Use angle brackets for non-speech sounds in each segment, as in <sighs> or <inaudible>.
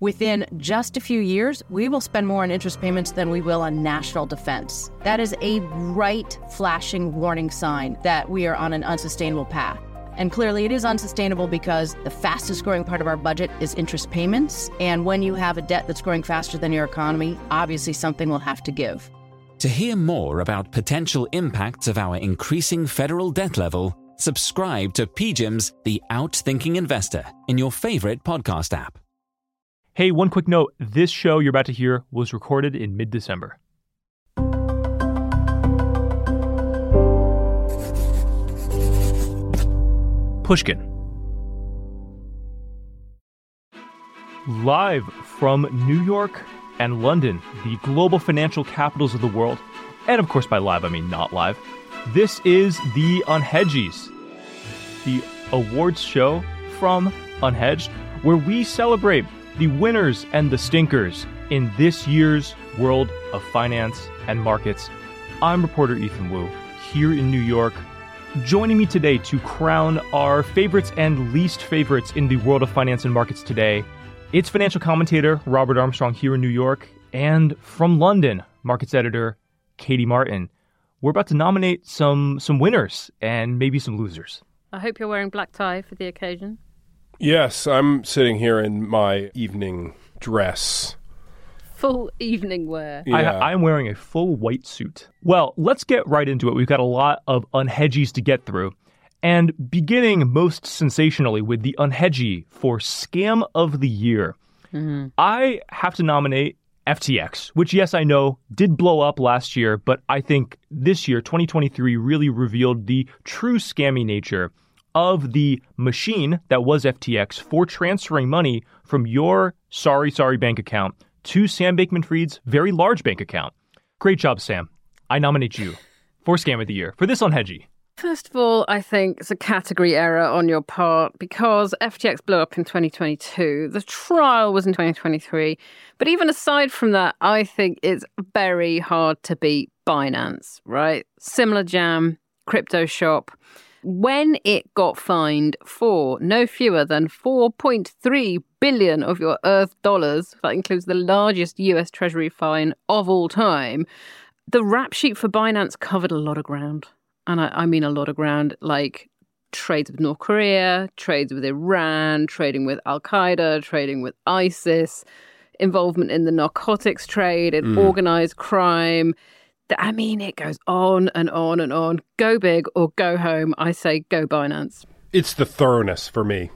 Within just a few years, we will spend more on interest payments than we will on national defense. That is a bright, flashing warning sign that we are on an unsustainable path. And clearly, it is unsustainable because the fastest growing part of our budget is interest payments. And when you have a debt that's growing faster than your economy, obviously something will have to give. To hear more about potential impacts of our increasing federal debt level, subscribe to PGIM's The Outthinking Investor in your favorite podcast app. Hey, one quick note this show you're about to hear was recorded in mid December. Pushkin. Live from New York and London, the global financial capitals of the world, and of course by live I mean not live, this is the Unhedgies, the awards show from Unhedged, where we celebrate the winners and the stinkers in this year's world of finance and markets. I'm reporter Ethan Wu here in New York. Joining me today to crown our favorites and least favorites in the world of finance and markets today, it's financial commentator Robert Armstrong here in New York, and from London, markets editor Katie Martin. We're about to nominate some some winners and maybe some losers. I hope you're wearing black tie for the occasion. Yes, I'm sitting here in my evening dress. Full evening wear. Yeah. I, I'm wearing a full white suit. Well, let's get right into it. We've got a lot of unhedgies to get through. And beginning most sensationally with the unhedgy for Scam of the Year, mm-hmm. I have to nominate FTX, which, yes, I know did blow up last year, but I think this year, 2023, really revealed the true scammy nature of the machine that was FTX for transferring money from your sorry, sorry bank account to Sam Bankman Fried's very large bank account. Great job, Sam. I nominate you for Scam of the Year for this unhedgy. First of all, I think it's a category error on your part because FTX blew up in 2022. The trial was in 2023. But even aside from that, I think it's very hard to beat Binance, right? Similar jam, crypto shop. When it got fined for no fewer than 4.3 billion of your Earth dollars, that includes the largest US Treasury fine of all time, the rap sheet for Binance covered a lot of ground. And I, I mean a lot of ground, like trades with North Korea, trades with Iran, trading with Al Qaeda, trading with ISIS, involvement in the narcotics trade, in mm. organized crime. Th- I mean, it goes on and on and on. Go big or go home. I say go Binance. It's the thoroughness for me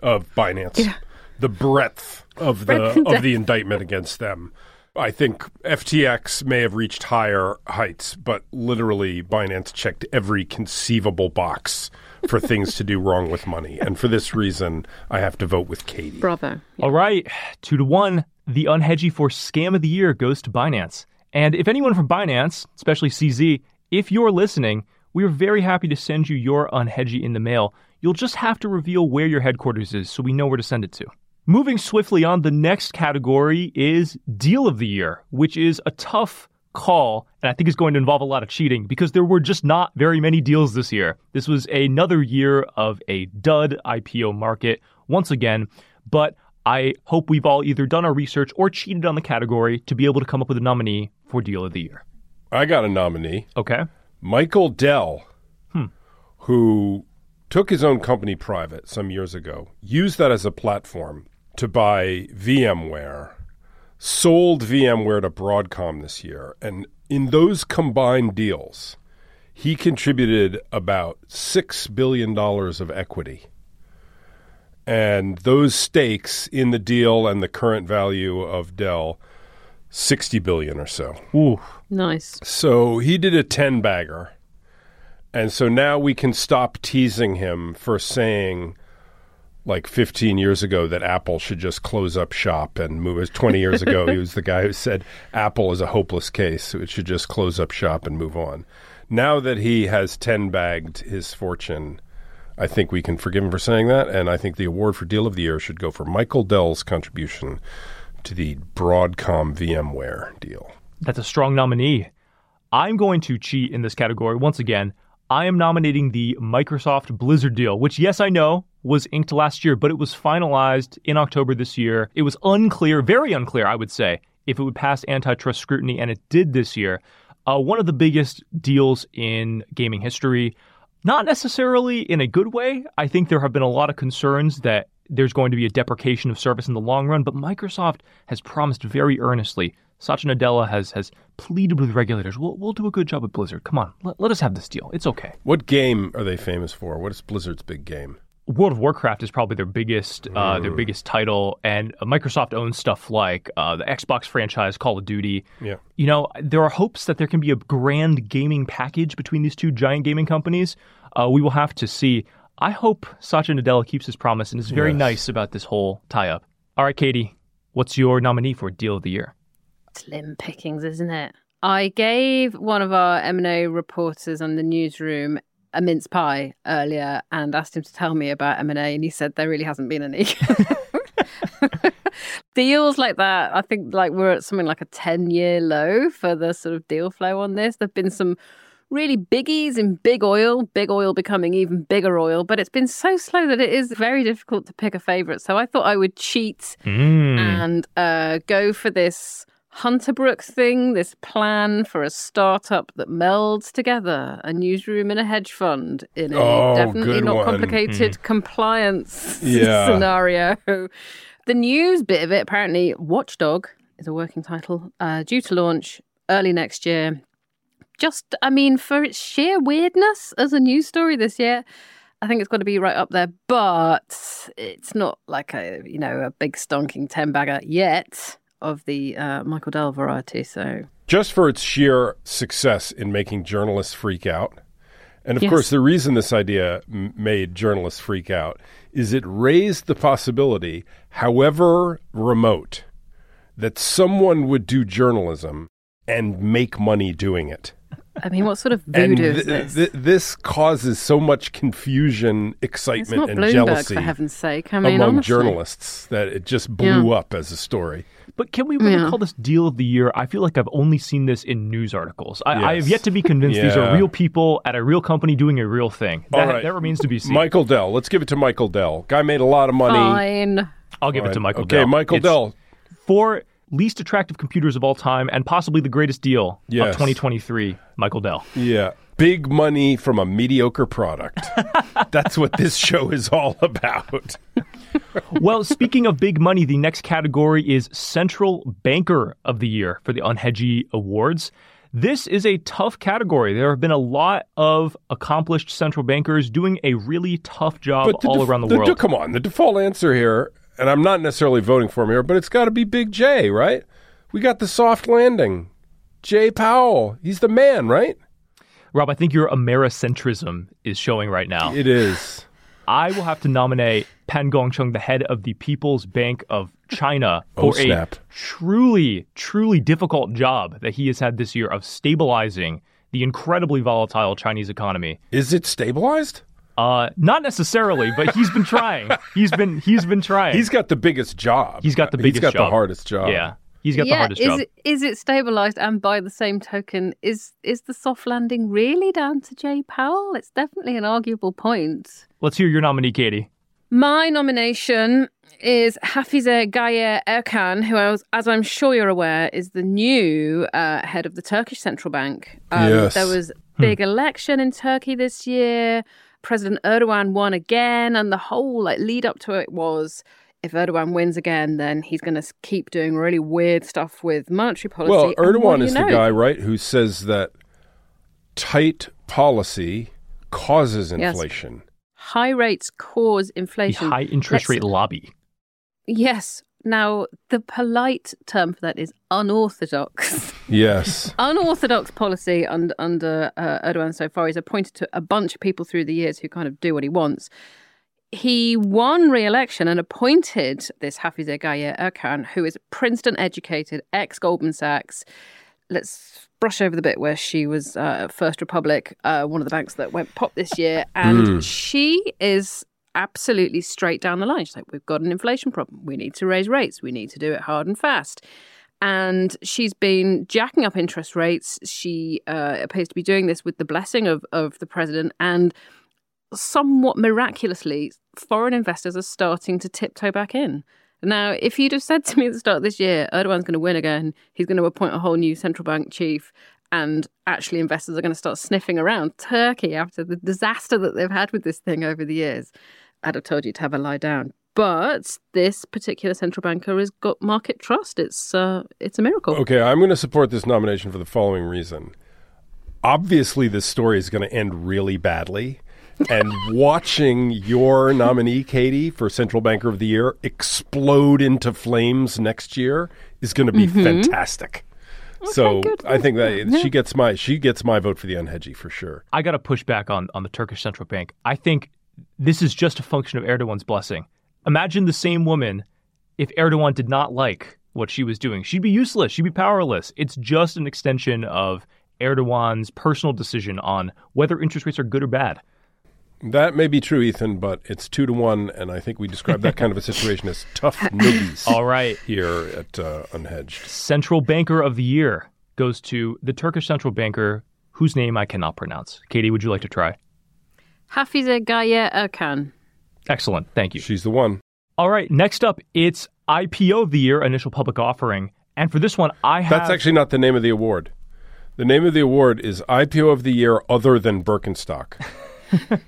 of Binance. The breadth of the Breadth of the indictment against them. I think FTX may have reached higher heights, but literally Binance checked every conceivable box for things to do wrong with money. And for this reason, I have to vote with Katie. Bravo. All right, two to one. The unhedgy for Scam of the Year goes to Binance. And if anyone from Binance, especially CZ, if you're listening, we are very happy to send you your unhedgy in the mail. You'll just have to reveal where your headquarters is so we know where to send it to. Moving swiftly on, the next category is Deal of the Year, which is a tough call, and I think is going to involve a lot of cheating because there were just not very many deals this year. This was another year of a dud IPO market once again, but I hope we've all either done our research or cheated on the category to be able to come up with a nominee for Deal of the Year. I got a nominee. Okay? Michael Dell, hmm. who took his own company private some years ago, used that as a platform to buy VMware, sold VMware to Broadcom this year, and in those combined deals, he contributed about $6 billion of equity. And those stakes in the deal and the current value of Dell, 60 billion or so. Ooh. Nice. So he did a 10 bagger. And so now we can stop teasing him for saying, like 15 years ago, that Apple should just close up shop and move. It was 20 years ago, he was the guy who said Apple is a hopeless case. So it should just close up shop and move on. Now that he has 10 bagged his fortune, I think we can forgive him for saying that. And I think the award for Deal of the Year should go for Michael Dell's contribution to the Broadcom VMware deal. That's a strong nominee. I'm going to cheat in this category once again. I am nominating the Microsoft Blizzard deal, which, yes, I know was inked last year, but it was finalized in October this year. It was unclear, very unclear, I would say, if it would pass antitrust scrutiny, and it did this year. Uh, one of the biggest deals in gaming history, not necessarily in a good way. I think there have been a lot of concerns that there's going to be a deprecation of service in the long run, but Microsoft has promised very earnestly. Satya Nadella has has pleaded with regulators. We'll, we'll do a good job with Blizzard. Come on, let, let us have this deal. It's okay. What game are they famous for? What is Blizzard's big game? World of Warcraft is probably their biggest uh, their biggest title, and Microsoft owns stuff like uh, the Xbox franchise, Call of Duty. Yeah. You know, there are hopes that there can be a grand gaming package between these two giant gaming companies. Uh, we will have to see. I hope Satya Nadella keeps his promise and is very Yes. nice about this whole tie-up. All right, Katie, what's your nominee for Deal of the Year? Slim pickings, isn't it? I gave one of our M&A reporters on the newsroom a mince pie earlier and asked him to tell me about M&A and he said there really hasn't been any. <laughs> Deals like that, I think like we're at something like a 10 year low for the sort of deal flow on this. There've been some really biggies in big oil, big oil becoming even bigger oil, but it's been so slow that it is very difficult to pick a favorite. So I thought I would cheat Mm. and uh, go for this Hunter Brooks thing, this plan for a startup that melds together a newsroom and a hedge fund in a Oh, definitely not one. complicated compliance <laughs> Yeah. scenario. The news bit of it, apparently, Watchdog is a working title, uh, due to launch early next year. Just, I mean, for its sheer weirdness as a news story this year, I think it's got to be right up there, but it's not like a you know a big stonking ten bagger yet of the uh, Michael Dell variety. So just for its sheer success in making journalists freak out. And of Yes. course, the reason this idea m- made journalists freak out is it raised the possibility, however remote, that someone would do journalism and make money doing it. I mean, what sort of And voodoo th- is this? th- this causes so much confusion, it's excitement, not and Bloomberg, jealousy for heaven's sake. I mean, among honestly. journalists that it just blew up as a story. But can we really Yeah. call this Deal of the Year? I feel like I've only seen this in news articles. I, I have yet to be convinced these are real people at a real company doing a real thing. That, right. that remains to be seen. Michael Dell. Let's give it to Michael Dell. Guy made a lot of money. Fine. I'll give it to Michael okay, Dell. Michael It's Dell. Four least attractive computers of all time and possibly the greatest deal Yes. of 2023, Michael Dell. Yeah. Big money from a mediocre product. <laughs> That's what this show is all about. well, speaking of big money, the next category is Central Banker of the Year for the Unhedgy Awards. This is a tough category. There have been a lot of accomplished central bankers doing a really tough job all def- around the, the- world. come on. The default answer here, and I'm not necessarily voting for him here, but it's got to be Big J, right? We got the soft landing. Jay Powell. He's the man, right? Rob, I think your Americentrism is showing right now. It is. <sighs> I will have to nominate Pan Gongsheng, the head of the People's Bank of China, <laughs> Oh, for a truly, truly difficult job that he has had this year of stabilizing the incredibly volatile Chinese economy. Is it stabilized? Uh, not necessarily, but he's been trying. He's been he's been trying. He's got the biggest job. He's got the He's biggest got the hardest job. yeah, he's got the hardest is job. it is it stabilized? And by the same token, is is the soft landing really down to Jay Powell? It's definitely an arguable point. Let's hear your nominee, Katie. My nomination is Hafize Gaye Erkan, who, I was, as I'm sure you're aware, is the new uh, head of the Turkish Central Bank. Um, Yes. There was big election in Turkey this year. President Erdogan won again, and the whole like lead up to it was. If Erdogan wins again, then he's going to keep doing really weird stuff with monetary policy. Well, Erdogan is you the guy, right, who says that tight policy causes Yes. inflation. High rates cause inflation. The inflation. high interest Let's- rate lobby. Yes. Now, the polite term for that is unorthodox. Yes. <laughs> unorthodox policy under, under uh, Erdogan so far. He's appointed to a bunch of people through the years who kind of do what he wants. He won re-election and appointed this Hafize Gaye Erkan, who is Princeton educated, ex Goldman Sachs. Let's brush over the bit where she was uh, at First Republic, uh, one of the banks that went pop this year, and she is absolutely straight down the line. She's like, "We've got an inflation problem. We need to raise rates. We need to do it hard and fast." and she's been jacking up interest rates. She uh, appears to be doing this with the blessing of, of the president, and somewhat miraculously, foreign investors are starting to tiptoe back in. Now, if you'd have said to me at the start of this year, Erdogan's going to win again, he's going to appoint a whole new central bank chief, and actually investors are going to start sniffing around Turkey after the disaster that they've had with this thing over the years, I'd have told you to have a lie down. But this particular central banker has got market trust. It's uh, it's a miracle. Okay, I'm going to support this nomination for the following reason. Obviously, this story is going to end really badly. and <laughs> watching your nominee, Katie, for Central Banker of the Year explode into flames next year is going to be mm-hmm. fantastic. Okay, so good. I think that yeah. she gets my she gets my vote for the unhedgy for sure. I got to push back on on the Turkish central bank. I think this is just a function of Erdogan's blessing. Imagine the same woman if Erdogan did not like what she was doing. She'd be useless. She'd be powerless. It's just an extension of Erdogan's personal decision on whether interest rates are good or bad. That may be true, Ethan, but it's two to one, and I think we describe that kind of a situation as tough <laughs> noogies. All right, here at uh, Unhedged, Central Banker of the Year goes to the Turkish central banker whose name I cannot pronounce. Katie, would you like to try? Hafize Gaye Erkan. Excellent. Thank you. She's the one. All right. Next up, it's IPO of the year, initial public offering. And for this one, I have. That's actually not the name of the award. The name of the award is IPO of the year other than Birkenstock.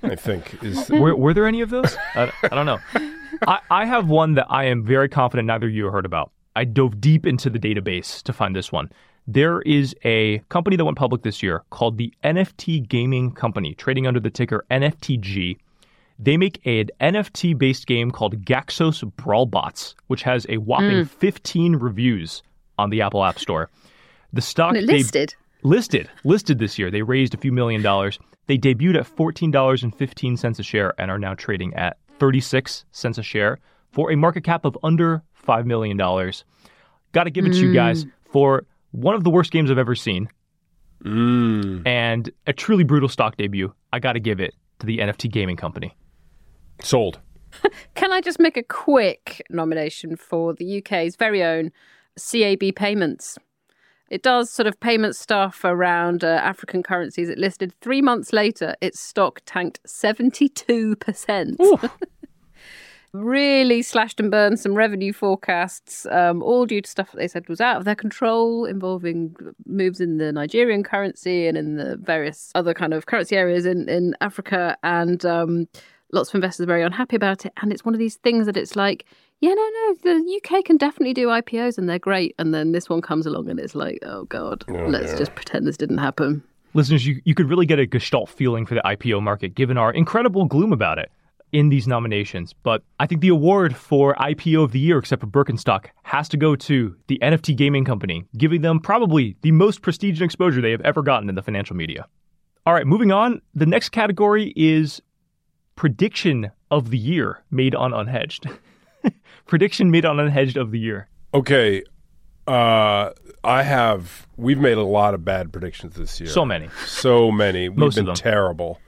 I think is. <laughs> Were, were there any of those? I, I don't know. I, I have one that I am very confident neither of you heard about. I dove deep into the database to find this one. There is a company that went public this year called the NFT Gaming Company, trading under the ticker NFTG. They make an NFT based game called Gaxos Brawlbots, which has a whopping mm. 15 reviews on the Apple App Store. The stock listed. listed listed this year. They raised a few million dollars. They debuted at $14.15 a share and are now trading at 36 cents a share for a market cap of under $5 million. Got to give it mm. to you guys mm. for one of the worst games I've ever seen mm. and a truly brutal stock debut. I got to give it to the NFT gaming company. Sold. <laughs> Can I just make a quick nomination for the UK's very own CAB Payments? It does sort of payment stuff around uh, African currencies. It listed three months later, its stock tanked 72%. <laughs> really slashed and burned some revenue forecasts, um, all due to stuff that they said was out of their control, involving moves in the Nigerian currency and in the various other kind of currency areas in, in Africa. And um, lots of investors are very unhappy about it. And it's one of these things that it's like, yeah, no, no, the UK can definitely do IPOs and they're great. And then this one comes along and it's like, oh God, oh, let's just pretend this didn't happen. Listeners, you, you could really get a gestalt feeling for the IPO market given our incredible gloom about it in these nominations. But I think the award for IPO of the year, except for Birkenstock, has to go to the NFT gaming company, giving them probably the most prestige and exposure they have ever gotten in the financial media. All right, moving on. The next category is prediction of the year made on Unhedged. <laughs> prediction made on Unhedged of the year. Okay. Uh, I have. We've made a lot of bad predictions this year. So many. So many. We've Most been terrible.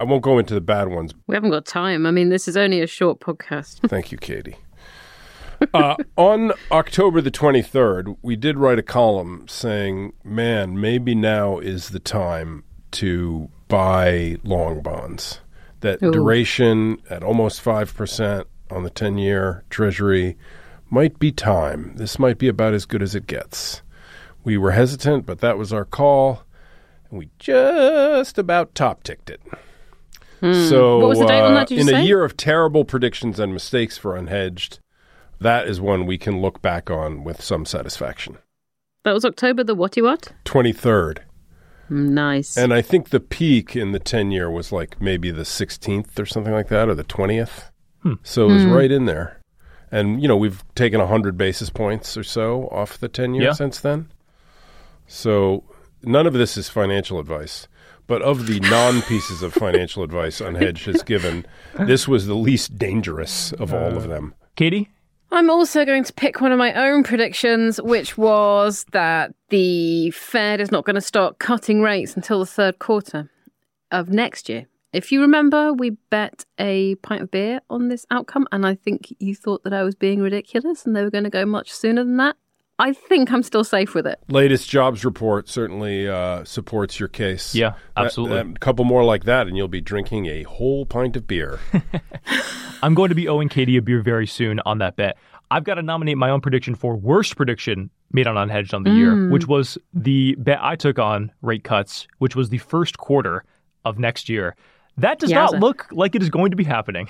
I won't go into the bad ones. We haven't got time. I mean, this is only a short podcast. <laughs> Thank you, Katie. uh, on October the 23rd, we did write a column saying, man, maybe now is the time to buy long bonds that Ooh. duration at almost 5% on the 10 year Treasury might be time. This might be about as good as it gets. We were hesitant, but that was our call, and we just about top ticked it. Hmm. So, what was the date on that? Uh, in say? a year of terrible predictions and mistakes for Unhedged, that is one we can look back on with some satisfaction. That was October the whaty what? 23rd. Nice. And I think the peak in the 10 year was like maybe the 16th or something like that, or the 20th. Hmm. So it was hmm. right in there. And, you know, we've taken 100 basis points or so off the 10 year yeah. since then. So none of this is financial advice. But of the non pieces of financial advice Unhedged has given, this was the least dangerous of all of them. Katie? I'm also going to pick one of my own predictions, which was that the Fed is not going to start cutting rates until the third quarter of next year. If you remember, we bet a pint of beer on this outcome, and I think you thought that I was being ridiculous and they were going to go much sooner than that. I think I'm still safe with it. Latest jobs report certainly uh, supports your case. Yeah, absolutely. A couple more like that, and you'll be drinking a whole pint of beer. <laughs> I'm going to be owing Katie a beer very soon on that bet. I've got to nominate my own prediction for worst prediction made on Unhedged on the year, which was the bet I took on rate cuts, which was the first quarter of next year. That does not look like it is going to be happening.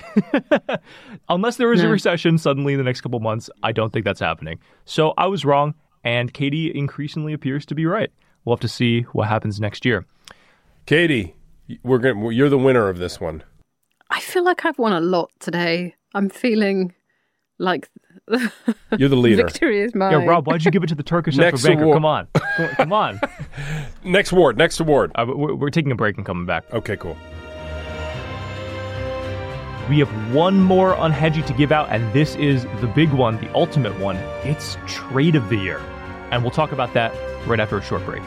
<laughs> Unless there is a recession suddenly in the next couple months, I don't think that's happening. So I was wrong, and Katie increasingly appears to be right. We'll have to see what happens next year. Katie, we're going you're the winner of this one. I feel like I've won a lot today. I'm feeling like <laughs> You're the leader. victory is mine. Yeah, Rob, why'd you give it to the Turkish Next central banker? award. Come on. Come on. Come <laughs> on. Next award. Next award. Uh, we're, we're taking a break and coming back. Okay, cool. We have one more unhedgy to give out, and this is the big one, the ultimate one. It's trade of the year. And we'll talk about that right after a short break.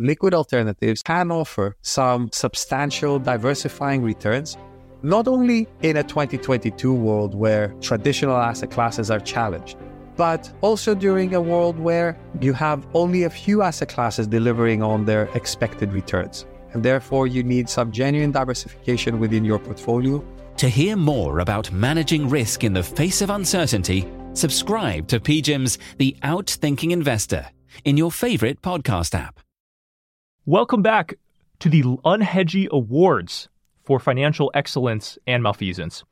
liquid alternatives can offer some substantial diversifying returns, not only in a 2022 world where traditional asset classes are challenged, but also during a world where you have only a few asset classes delivering on their expected returns. And therefore, you need some genuine diversification within your portfolio To hear more about managing risk in the face of uncertainty, subscribe to PGIM's The Outthinking Investor in your favorite podcast app. Welcome back to the Unhedgy Awards for Financial Excellence and Malfeasance.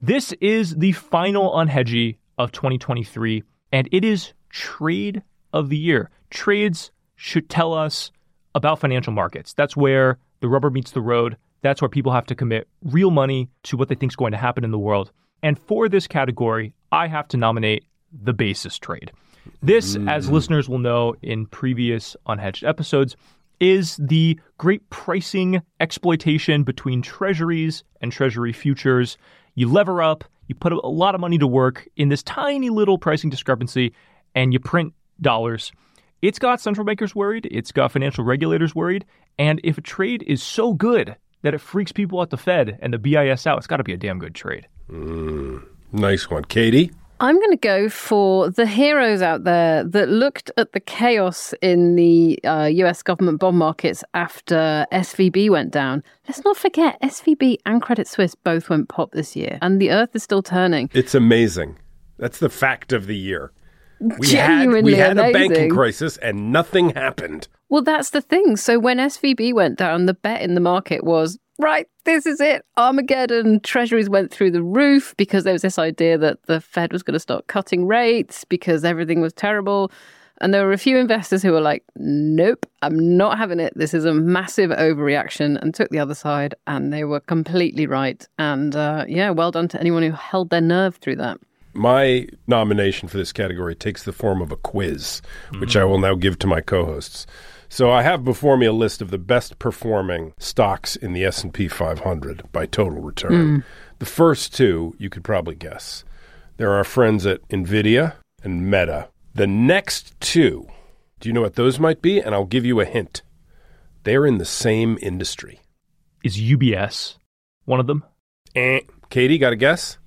This is the final Unhedgy of 2023, and it is Trade of the Year. Trades should tell us about financial markets. That's where the rubber meets the road. That's where people have to commit real money to what they think is going to happen in the world. And for this category, I have to nominate the basis trade. This, as mm. listeners will know in previous unhedged episodes, is the great pricing exploitation between treasuries and treasury futures. You lever up, you put a lot of money to work in this tiny little pricing discrepancy, and you print dollars. It's got central bankers worried, it's got financial regulators worried, and if a trade is so good that it freaks people at the Fed and the BIS out, it's got to be a damn good trade. Mm, nice one. Katie? I'm going to go for the heroes out there that looked at the chaos in the uh, US government bond markets after SVB went down. Let's not forget, SVB and Credit Suisse both went pop this year, and the earth is still turning. It's amazing. That's the fact of the year. We had we had a banking crisis and nothing happened. Well, that's the thing. So when SVB went down, the bet in the market was right, this is it, Armageddon. Treasuries went through the roof because there was this idea that the Fed was going to start cutting rates because everything was terrible. And there were a few investors who were like, nope, I'm not having it. This is a massive overreaction, and took the other side. And they were completely right. And uh, yeah, well done to anyone who held their nerve through that. My nomination for this category takes the form of a quiz, which I will now give to my co-hosts. So I have before me a list of the best performing stocks in the S&P 500 by total return. The first two you could probably guess. There are our friends at Nvidia and Meta. The next two, do you know what those might be? And I'll give you a hint. They're in the same industry. Is UBS one of them? Eh. Katie, got a guess?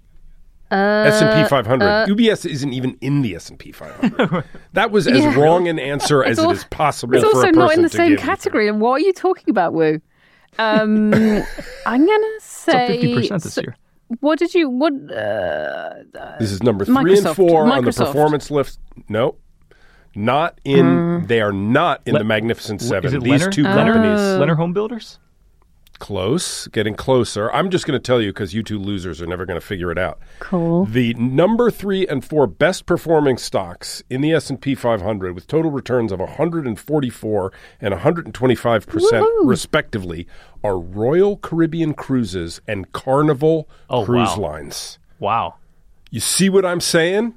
Uh, S&P 500. UBS isn't even in the S&P 500. <laughs> that was as Yeah. wrong an answer as al- it is possible It's for also a not in the same category. And what are you talking about, Wu? Um, <laughs> I'm gonna say 50% this so- year. What did you? What? Uh, This is number 3 and Microsoft. 4 on the performance list. No. Not in they are not in Le- the Magnificent 7. Is it These Lennar? two Lennar? companies Lennar Home Builders? Close, getting closer. I'm just going to tell you cuz you two losers are never going to figure it out. cool. The number 3 and 4 best performing stocks in the S&P 500 with total returns of 144 and 125% respectively are Royal Caribbean Cruises and Carnival Oh, Cruise wow. Lines. Wow. You see what I'm saying?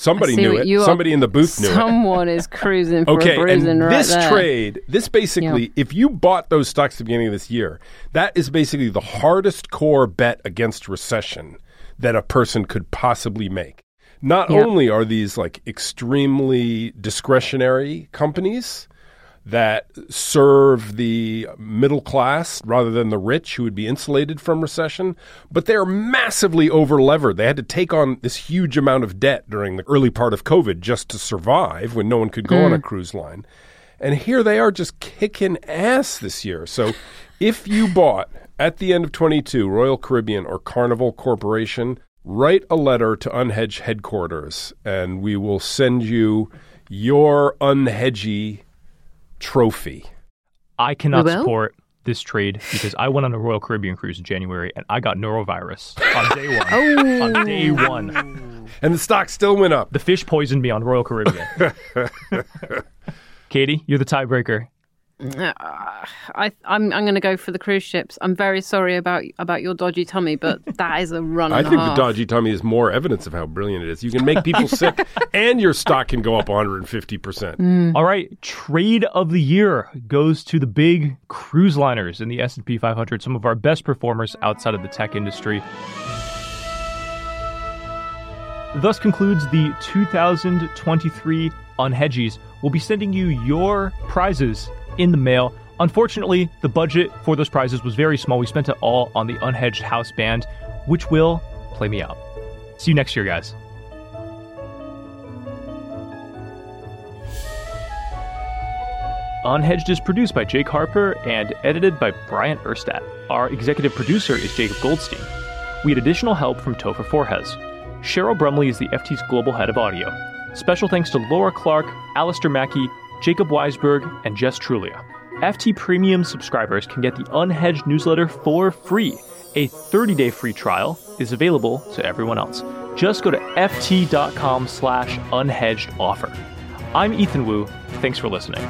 Somebody knew it. you are- Somebody in the booth knew it. Someone is cruising for Okay, a bruising and right this there. trade, this basically, if you bought those stocks at the beginning of this year, that is basically the hardest core bet against recession that a person could possibly make. Not Yeah. only are these like extremely discretionary companies, that serve the middle class rather than the rich who would be insulated from recession. But they're massively overlevered. They had to take on this huge amount of debt during the early part of COVID just to survive when no one could go mm. on a hmm. cruise line. And here they are just kicking ass this year. So if you bought at the end of 22 Royal Caribbean or Carnival Corporation, write a letter to Unhedge headquarters and we will send you your unhedgy trophy. I cannot support this trade because I went on a Royal Caribbean cruise in January and I got norovirus on day one. <laughs> oh. On day one. <laughs> And the stock still went up. The fish poisoned me on Royal Caribbean. <laughs> Katie, you're the tiebreaker. I, I'm I'm going to go for the cruise ships. I'm very sorry about about your dodgy tummy, but that is a <laughs> run. I think half. the dodgy tummy is more evidence of how brilliant it is. You can make people <laughs> sick, and your stock can go up 150 percent. Mm. All right, trade of the year goes to the big cruise liners in the S&P 500. Some of our best performers outside of the tech industry. Thus concludes the 2023 on Unhedgies. We'll be sending you your prizes in the mail. Unfortunately, the budget for those prizes was very small. We spent it all on the unhedged house band, which will play me out. See you next year, guys. Unhedged is produced by Jake Harper and edited by Bryant Urstadt. Our executive producer is Jacob Goldstein. We had additional help from Topher Forhecz. Cheryl Brumley is the FT's global head of audio. Special thanks to Laura Clark, Alistair Mackey, Jacob Weisberg, and Jess Trulia. FT Premium subscribers can get the Unhedged newsletter for free. A 30 day free trial is available to everyone else. Just go to ft.com slash unhedged offer. I'm Ethan Wu. Thanks for listening.